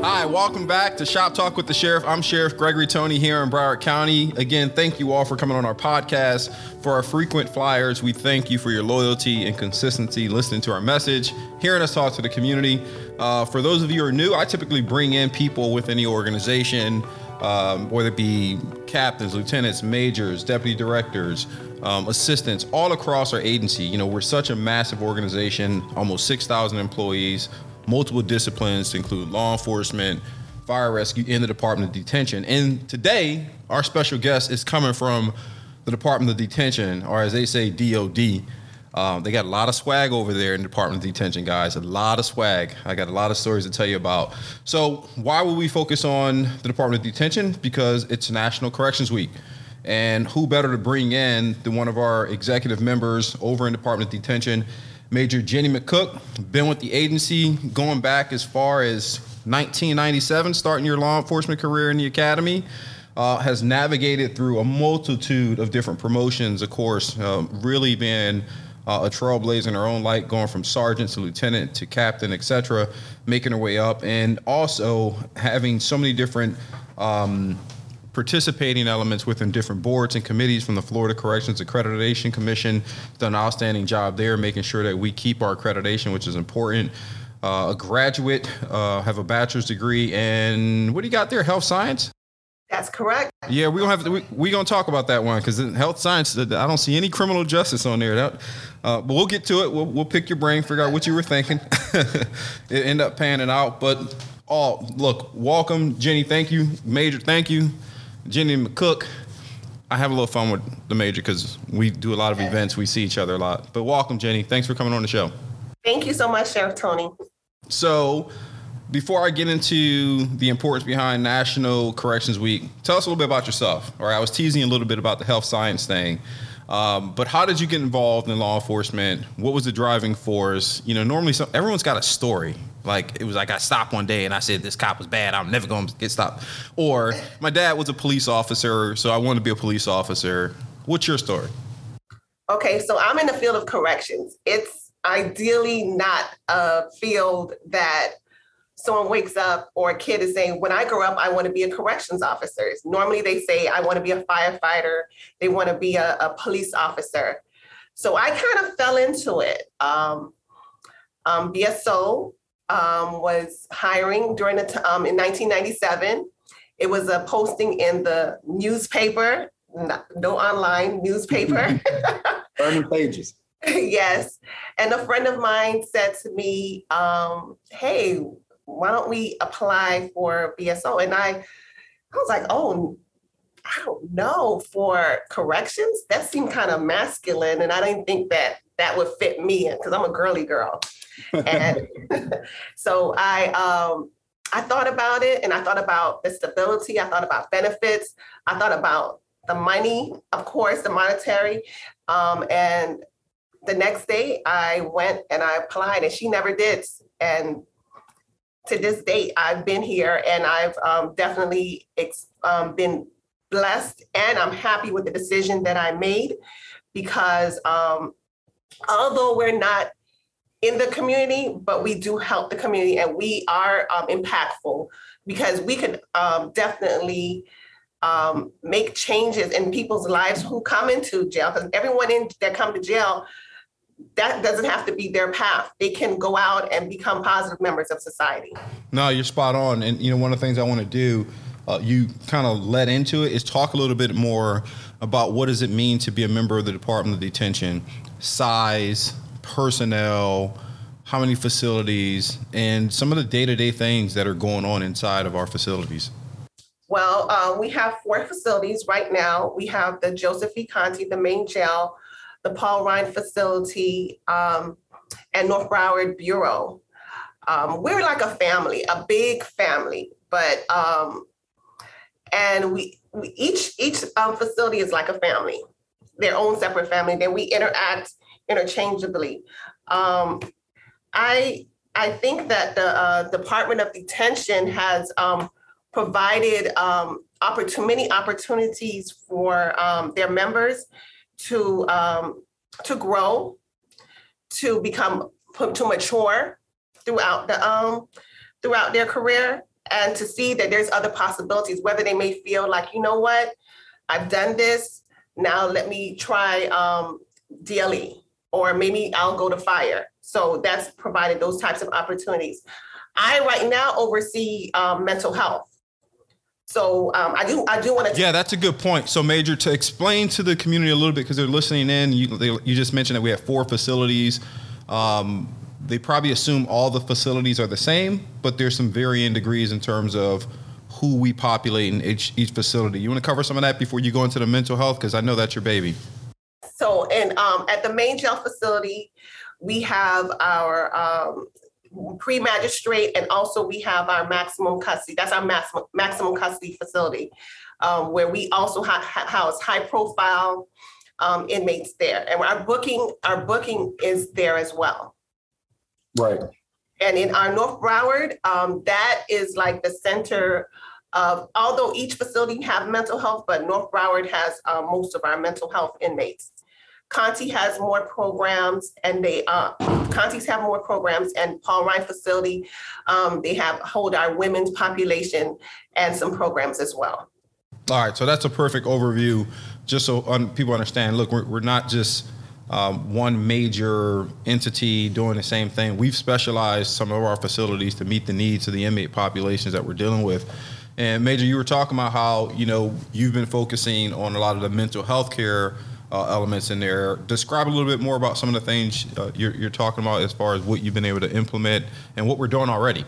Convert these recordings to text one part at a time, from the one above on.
Hi, welcome back to Shop Talk with the Sheriff. I'm Sheriff Gregory Tony here in Broward County. Again, thank you all for coming on our podcast. For our frequent flyers, we thank you for your loyalty and consistency listening to our message, hearing us talk to the community. Uh, for those of you who are new, I typically bring in people within the organization, um, whether it be captains, lieutenants, majors, deputy directors, um, assistants, all across our agency. You know, we're such a massive organization, almost 6,000 employees, multiple disciplines to include law enforcement, fire rescue, and the Department of Detention. And today, our special guest is coming from the Department of Detention, or as they say, DOD. Um, they got a lot of swag over there in the Department of Detention, guys. A lot of swag. I got a lot of stories to tell you about. So, why would we focus on the Department of Detention? Because it's National Corrections Week. And who better to bring in than one of our executive members over in Department of Detention, Major Jenny McCook, been with the agency going back as far as 1997, starting your law enforcement career in the academy. Uh, has navigated through a multitude of different promotions, of course, uh, really been uh, a trailblazer in her own light, going from sergeant to lieutenant to captain, etc., making her way up, and also having so many different um, participating elements within different boards and committees from the Florida Corrections Accreditation Commission. Done an outstanding job there, making sure that we keep our accreditation, which is important. Uh, a graduate, uh, have a bachelor's degree, and what do you got there? Health science. That's correct. Yeah, we gonna have to, we we gonna talk about that one because health science, I don't see any criminal justice on there. That, uh, but we'll get to it. We'll, we'll pick your brain, figure out what you were thinking. it end up panning out, but oh, look, welcome, Jenny. Thank you, Major. Thank you, Jenny McCook. I have a little fun with the Major because we do a lot of events. We see each other a lot. But welcome, Jenny. Thanks for coming on the show. Thank you so much, Sheriff Tony. So, before I get into the importance behind National Corrections Week, tell us a little bit about yourself. All right, I was teasing a little bit about the health science thing, um, but how did you get involved in law enforcement? What was the driving force? You know, normally some, everyone's got a story. Like it was like I stopped one day and I said this cop was bad. I'm never to get stopped. Or my dad was a police officer, so I wanted to be a police officer. What's your story? Okay, so I'm in the field of corrections. It's ideally not a field that someone wakes up or a kid is saying, when I grow up, I want to be a corrections officer. Normally they say, I want to be a firefighter. They want to be a, a police officer. So I kind of fell into it. Um, um, BSO um, was hiring during the t- um, in 1997. It was a posting in the newspaper, no, no online newspaper. Burning pages. yes. And a friend of mine said to me, um, hey, why don't we apply for BSO? And I, I was like, oh, I don't know for corrections. That seemed kind of masculine, and I didn't think that that would fit me because I'm a girly girl. And so I, um, I thought about it, and I thought about the stability. I thought about benefits. I thought about the money, of course, the monetary, um, and the next day I went and I applied, and she never did. And to this date, I've been here and I've um, definitely ex- um, been blessed and I'm happy with the decision that I made because um, although we're not in the community, but we do help the community and we are um, impactful because we could um, definitely um, make changes in people's lives who come into jail because everyone in that come to jail that doesn't have to be their path. They can go out and become positive members of society. No, you're spot on. And you know, one of the things I want to do, uh, you kind of led into it, is talk a little bit more about what does it mean to be a member of the Department of Detention, size, personnel, how many facilities, and some of the day-to-day things that are going on inside of our facilities. Well, uh, we have four facilities right now. We have the Joseph E. Conte, the main jail, the Paul Rein facility, um, and North Broward Bureau. Um, we're like a family, a big family, but um, and we, we each each um, facility is like a family, their own separate family. Then we interact interchangeably. Um, I I think that the uh, Department of Detention has um, provided um, many opportunities for um, their members to um, to grow, to become to mature throughout the um throughout their career, and to see that there's other possibilities, whether they may feel like, you know what, I've done this, now let me try um, DLE, or maybe I'll go to fire. So that's provided those types of opportunities. I right now oversee um, mental health. So um, I do I do want to Yeah, that's a good point. So Major, to explain to the community a little bit because they're listening in. You they, you just mentioned that we have four facilities. Um, they probably assume all the facilities are the same, but there's some varying degrees in terms of who we populate in each each facility. You want to cover some of that before you go into the mental health because I know that's your baby. So, and um, at the main jail facility, we have our um, pre-magistrate, and also we have our maximum custody. That's our maximum maximum custody facility, um, where we also ha- house high-profile um, inmates there, and our booking our booking is there as well. Right. And in our North Broward, um, that is like the center of, although each facility have mental health, but North Broward has uh, most of our mental health inmates. Conte has more programs and they, uh, Conte's have more programs and Paul Rein facility, um, they have, hold our women's population and some programs as well. All right, so that's a perfect overview, just so un- people understand. Look, we're, we're not just um, one major entity doing the same thing. We've specialized some of our facilities to meet the needs of the inmate populations that we're dealing with. And Major, you were talking about how you know you've been focusing on a lot of the mental health care uh, elements in there. Describe a little bit more about some of the things uh, you're, you're, talking about as far as what you've been able to implement and what we're doing already.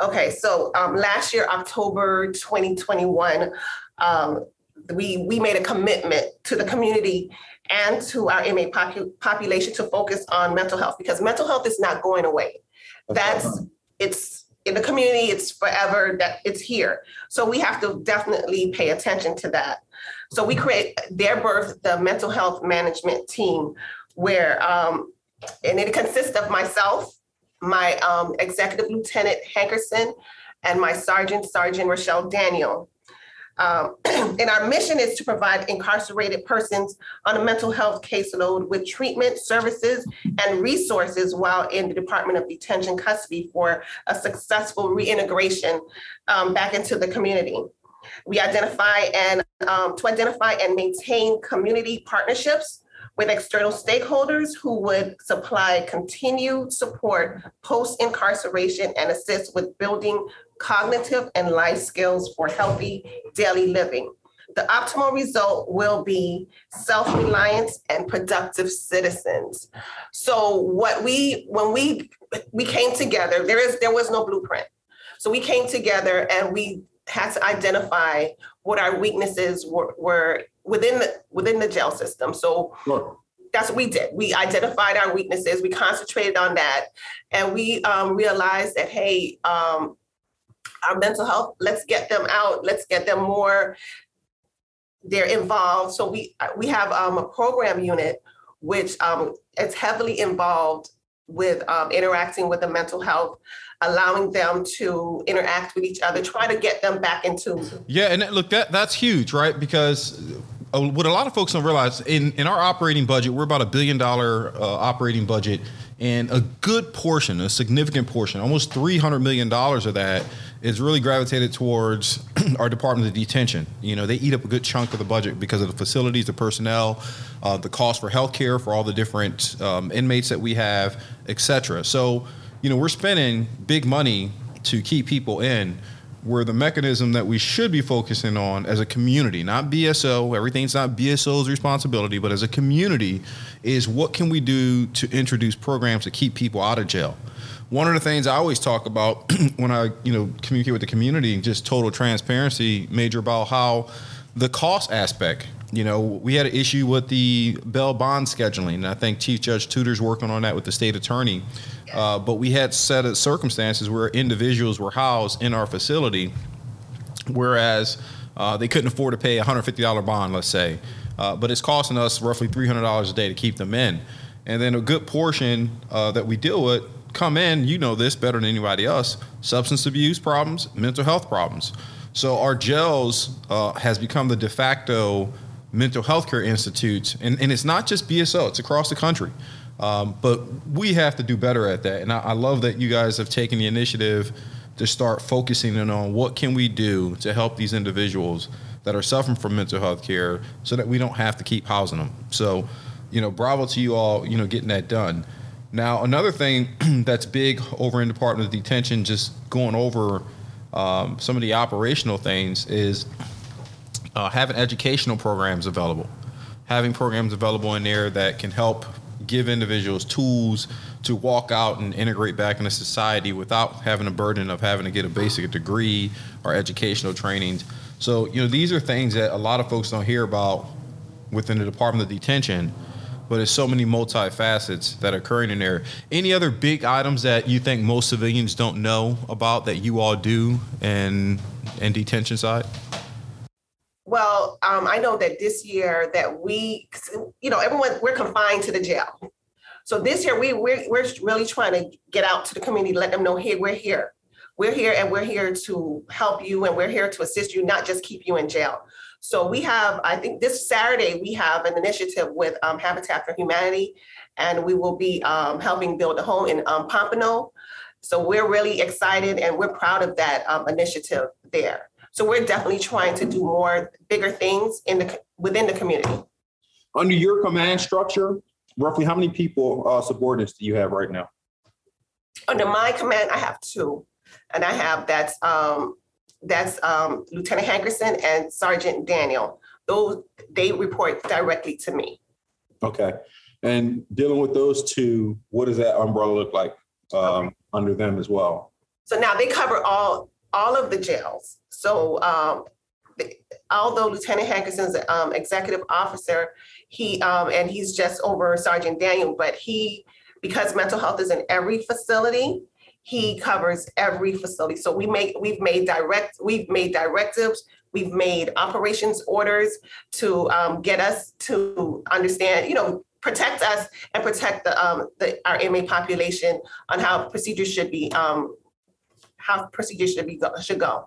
Okay, so um, last year, October 2021, um, we we made a commitment to the community and to our inmate popu- population to focus on mental health because mental health is not going away. That's it's in the community, it's forever that it's here. So we have to definitely pay attention to that. So we create their birth, the mental health management team, where um, and it consists of myself, my um, executive lieutenant Hankerson, and my sergeant, Sergeant Rochelle Daniel. Um, and our mission is to provide incarcerated persons on a mental health caseload with treatment services and resources while in the Department of Detention custody for a successful reintegration um, back into the community. We identify and um, to identify and maintain community partnerships with external stakeholders who would supply continued support post incarceration and assist with building cognitive and life skills for healthy daily living. The optimal result will be self-reliance and productive citizens. So what we when we we came together, there is there was no blueprint. So we came together and we had to identify what our weaknesses were, were within the within the jail system. So sure. that's what we did. We identified our weaknesses. We concentrated on that, and we um, realized that hey, um, our mental health. Let's get them out. Let's get them more. They're involved. So we we have um, a program unit which um, is heavily involved with um, interacting with the mental health allowing them to interact with each other try to get them back into yeah and look that that's huge right because uh, what a lot of folks don't realize in, in our operating budget we're about a billion dollar uh, operating budget and a good portion a significant portion almost 300 million dollars of that is really gravitated towards our Department of Detention. You know, they eat up a good chunk of the budget because of the facilities, the personnel, uh, the cost for healthcare for all the different um, inmates that we have, et cetera. So, you know, we're spending big money to keep people in where the mechanism that we should be focusing on as a community, not BSO, everything's not BSO's responsibility, but as a community, is what can we do to introduce programs to keep people out of jail? one of the things I always talk about when I, you know, communicate with the community, just total transparency, major about how the cost aspect. You know, we had an issue with the bail bond scheduling, and I think Chief Judge Tuter's working on that with the state attorney. Uh, but we had set of circumstances where individuals were housed in our facility, whereas uh, they couldn't afford to pay a $150 bond, let's say. Uh, but it's costing us roughly $300 a day to keep them in. And then a good portion uh, that we deal with come in, you know this better than anybody else, substance abuse problems, mental health problems. So our jails uh, has become the de facto mental health care institutes, and, and it's not just BSO, it's across the country. Um, but we have to do better at that. And I, I, love that you guys have taken the initiative to start focusing in on what can we do to help these individuals that are suffering from mental health care so that we don't have to keep housing them. So, you know, bravo to you all, you know, getting that done. Now, another thing that's big over in the Department of Detention, just going over um, some of the operational things, is uh, having educational programs available, having programs available in there that can help give individuals tools to walk out and integrate back into society without having a burden of having to get a basic degree or educational trainings. So, you know, these are things that a lot of folks don't hear about within the Department of Detention, but there's so many multifacets that are occurring in there. Any other big items that you think most civilians don't know about that you all do in in detention side? Well, um, I know that this year that we, you know, everyone we're confined to the jail. So this year we we're, we're really trying to get out to the community, let them know, hey, we're here. We're here and we're here to help you and we're here to assist you, not just keep you in jail. So we have, I think this Saturday, we have an initiative with um, Habitat for Humanity, and we will be um, helping build a home in um, Pompano. So we're really excited and we're proud of that um, initiative there. So we're definitely trying to do more bigger things in the within the community. Under your command structure, roughly how many people uh, subordinates do you have right now? Under my command, I have two, and I have that's um, that's um, Lieutenant Hankerson and Sergeant Daniel. Those they report directly to me. Okay. And dealing with those two, what does that umbrella look like um, under them as well? So now they cover all all of the jails. So um, although Lieutenant Hankerson's um, executive officer, he um, and he's just over Sergeant Daniel, but he because mental health is in every facility, he covers every facility. So we make we've made direct we've made directives, we've made operations orders to um, get us to understand, you know, protect us and protect the um, the our inmate population on how procedures should be um, how procedures should be go, should go.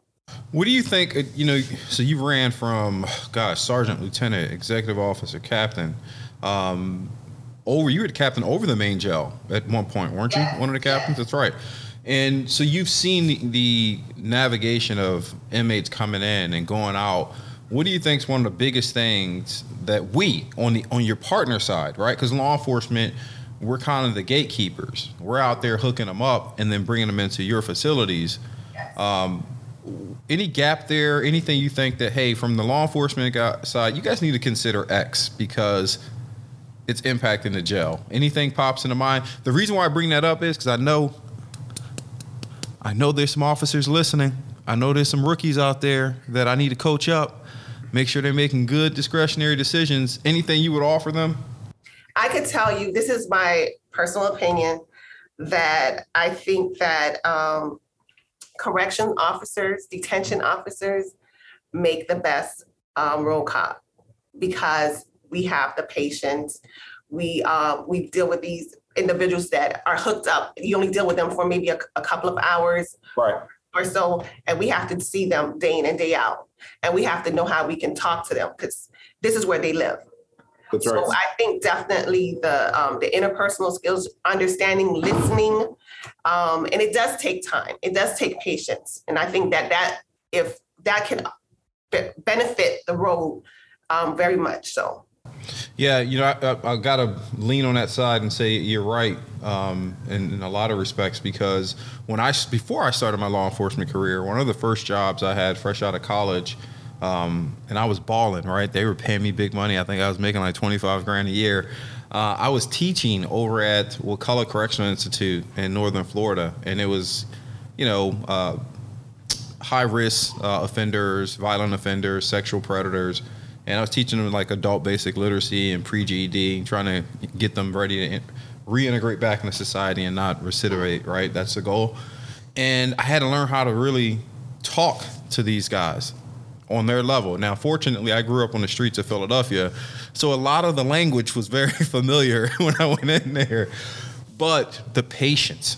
What do you think? uh, You know, so you ran from, gosh, sergeant, lieutenant, executive officer, captain. Um, over, you were the captain over the main jail at one point, weren't you? Yeah. One of the captains. That's right. And so you've seen the, the navigation of inmates coming in and going out. What do you think is one of the biggest things that we on the on your partner side, right? Because law enforcement, we're kind of the gatekeepers. We're out there hooking them up and then bringing them into your facilities. Um, any gap there? Anything you think that hey from the law enforcement side you guys need to consider x because it's impacting the jail. Anything pops into mind? The reason why i bring that up is because i know i know there's some officers listening. I know there's some rookies out there that i need to coach up make sure they're making good discretionary decisions. Anything you would offer them I could tell you, this is my personal opinion, that I think that um, correction officers, detention officers make the best um, roll cop because we have the patience. We uh, we deal with these individuals that are hooked up. You only deal with them for maybe a, a couple of hours Right. or so, and we have to see them day in and day out, and we have to know how we can talk to them because this is where they live. That's So. I think definitely the um, the interpersonal skills, understanding, listening, um, and it does take time. It does take patience, and I think that that if that can be- benefit the role um, very much so. Yeah, you know, I, I, I got to lean on that side and say you're right um, in, in a lot of respects because when I before I started my law enforcement career, one of the first jobs I had fresh out of college, um, and I was balling. Right, they were paying me big money. I think I was making like 25 grand a year. Uh, I was teaching over at Wakulla Correctional Institute in Northern Florida, and it was, you know, uh, high risk uh, offenders, violent offenders, sexual predators. And I was teaching them like adult basic literacy and pre GED, trying to get them ready to in- reintegrate back into society and not recidivate, right? That's the goal. And I had to learn how to really talk to these guys on their level. Now, fortunately, I grew up on the streets of Philadelphia, so a lot of the language was very familiar when I went in there. But the patience,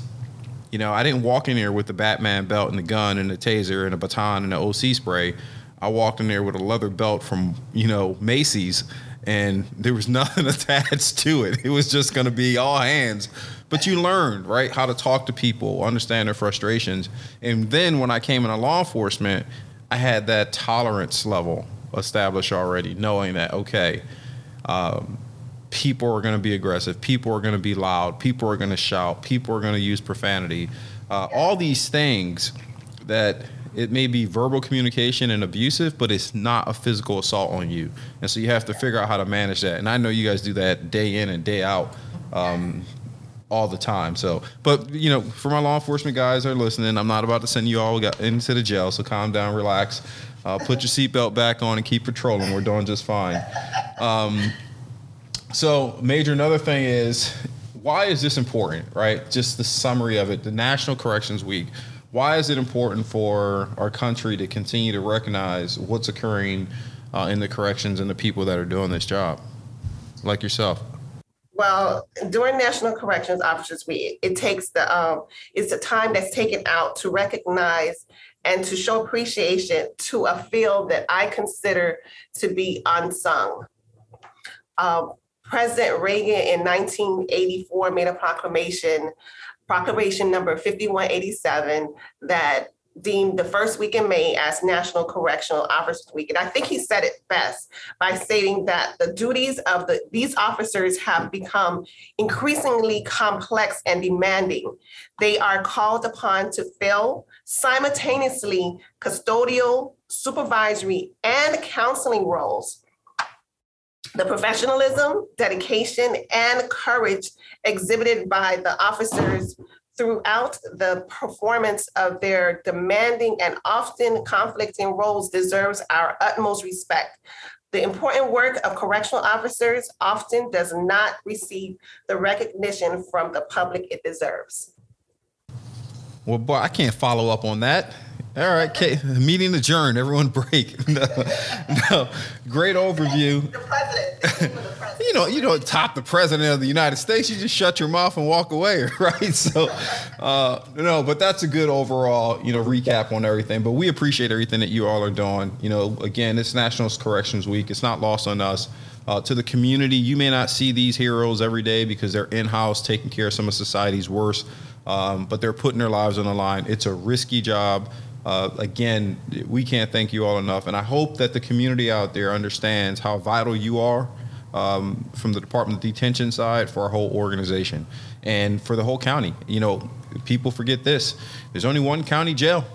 you know, I didn't walk in there with the Batman belt and the gun and the taser and a baton and the OC spray. I walked in there with a leather belt from, you know, Macy's and there was nothing attached to it. It was just going to be all hands but you learned right how to talk to people, understand their frustrations, and then when I came into law enforcement, I had that tolerance level established already, knowing that okay. Um, people are going to be aggressive people are going to be loud people are going to shout people are going to use profanity uh, all these things that it may be verbal communication and abusive, but it's not a physical assault on you. And so you have to figure out how to manage that. And I know you guys do that day in and day out. Um, all the time. So, but you know, for my law enforcement guys that are listening, I'm not about to send you all into the jail. So calm down, relax, uh, put your seatbelt back on, and keep patrolling. We're doing just fine. Um, so, major, another thing is why is this important, right? Just the summary of it. The National Corrections Week why is it important for our country to continue to recognize what's occurring uh, in the corrections and the people that are doing this job, like yourself? Well, during National Corrections Officers Week, it takes the um, it's the time that's taken out to recognize and to show appreciation to a field that I consider to be unsung. Um, President Reagan in 1984 made a proclamation proclamation number 5187 that deemed the first week in May as National Correctional Officers Week. And I think he said it best by stating that the duties of the, these officers have become increasingly complex and demanding. They are called upon to fill simultaneously custodial, supervisory, and counseling roles the professionalism, dedication, and courage exhibited by the officers throughout the performance of their demanding and often conflicting roles deserves our utmost respect. The important work of correctional officers often does not receive the recognition from the public it deserves. Well, boy, I can't follow up on that. All right, Kate, meeting adjourned. Everyone break. No, no. great overview. The president. you know, you don't top the president of the United States. You just shut your mouth and walk away, right? So, uh, no, but that's a good overall, you know, recap on everything. But we appreciate everything that you all are doing. You know, again, it's National Corrections Week. It's not lost on us. Uh, to the community, you may not see these heroes every day because they're in house taking care of some of society's worst, um, but they're putting their lives on the line. It's a risky job. Uh, again, we can't thank you all enough. And I hope that the community out there understands how vital you are um, from the Department of Detention side for our whole organization and for the whole county. You know, people forget this there's only one county jail.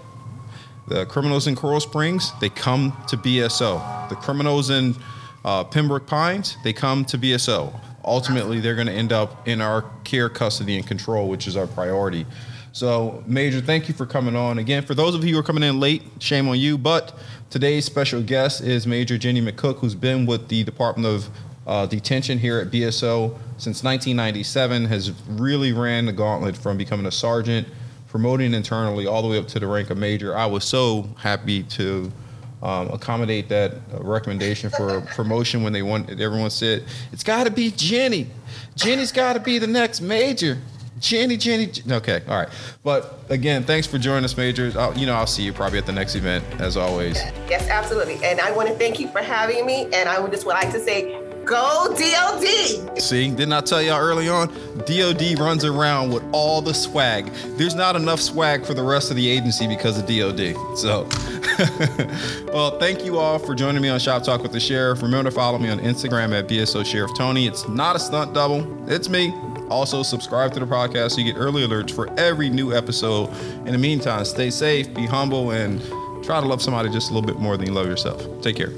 The criminals in Coral Springs, they come to BSO. The criminals in uh, Pembroke Pines, they come to BSO. Ultimately, they're going to end up in our care, custody, and control, which is our priority. So, Major, thank you for coming on. Again, for those of you who are coming in late, shame on you. But today's special guest is Major Jenny McCook, who's been with the Department of uh, Detention here at BSO since 1997, has really ran the gauntlet from becoming a sergeant, promoting internally, all the way up to the rank of major. I was so happy to um, accommodate that uh, recommendation for promotion when they want. Everyone said it's got to be Jenny. Jenny's got to be the next major. Jenny, Jenny. Okay, all right. But again, thanks for joining us, Major. I'll, you know, I'll see you probably at the next event, as always. Yes, absolutely. And I want to thank you for having me. And I would just would like to say, go DOD. See, didn't I tell y'all early on? DOD runs around with all the swag. There's not enough swag for the rest of the agency because of DOD. So, well, thank you all for joining me on Shop Talk with the Sheriff. Remember to follow me on Instagram at BSO Sheriff Tony. It's not a stunt double. It's me. Also, subscribe to the podcast so you get early alerts for every new episode. In the meantime, stay safe, be humble, and try to love somebody just a little bit more than you love yourself. Take care.